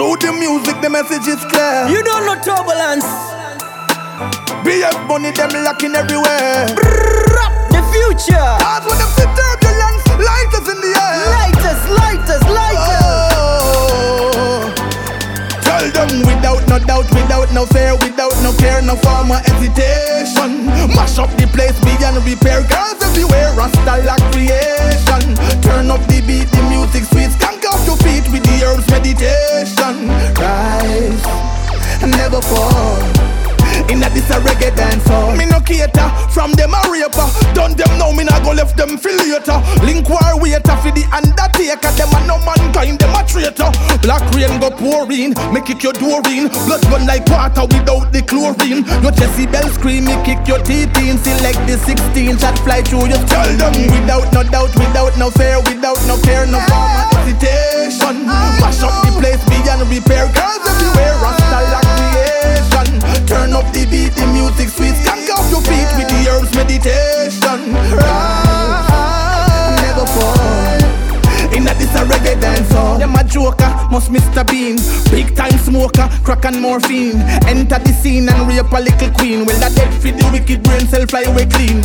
Through the music, the message is clear. You don't know turbulence. BF money, them locking everywhere. Rap the future. Cause when them see turbulence, lighters in the air. Lighters, lighters, lighters. Oh. Tell them without no doubt, without no fear, without no care, no form of hesitation. Mash up the place beyond repair, cause everywhere Rasta like meditation. Rise never fall. Inna this a reggae dance hall. Me no cater From them a raper. Done them now Me nah go left them feel later. Link war waiter For the undertaker. Them a no mankind Them a traitor. Black rain go pouring Me kick your door in Blood run like water Without the chlorine. Your Jezebel scream Me kick your teeth in. Select the 16 Shot fly through your Tell them Without no doubt Without no fear Without no care No form of hesitation. Mash up place repair Cause everywhere Rasta like creation Turn up the beat, the music sweet Skank off your feet with the herbs meditation. Rise, never fall. Inna this a reggae dance hall. Them a joker, must Mr. Bean. Big time smoker, crack and morphine. Enter the scene and rape a little queen. Well that dead for the wicked brain cell fly away clean.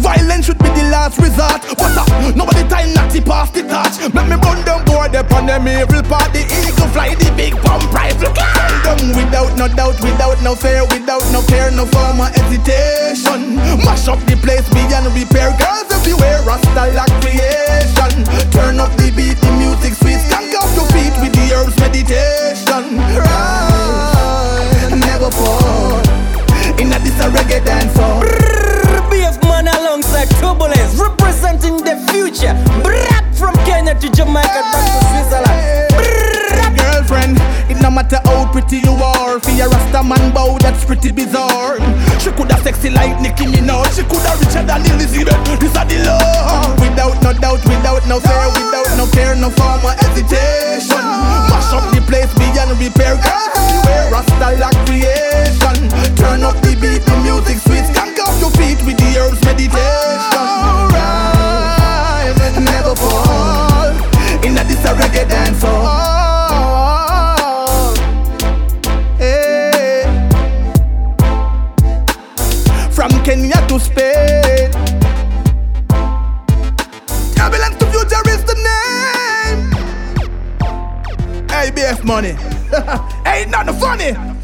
Violence should be the last resort. But uh, nobody time not to pass the touch Make me run them board upon them evil part The eagle fly, no form of hesitation Mash up the place beyond repair Cause everywhere Rasta like creation Turn up the beat, the music sweet Skank off your feet with the herbs meditation Rise, never fall Inna this a reggae dance hall BF man alongside turbulence. Representing the future. Brat from Kenya to Jamaica back to Switzerland. Matter how pretty you are, for your Rasta man bow, that's pretty bizarre. She coulda sexy like Nicki Minaj, she coulda richer than Elizabeth. This a the law. Without no doubt, without no fear, without no care, no form From Kenya to Spain. Turbulence to future is the name. ABF money. Ain't nothing funny.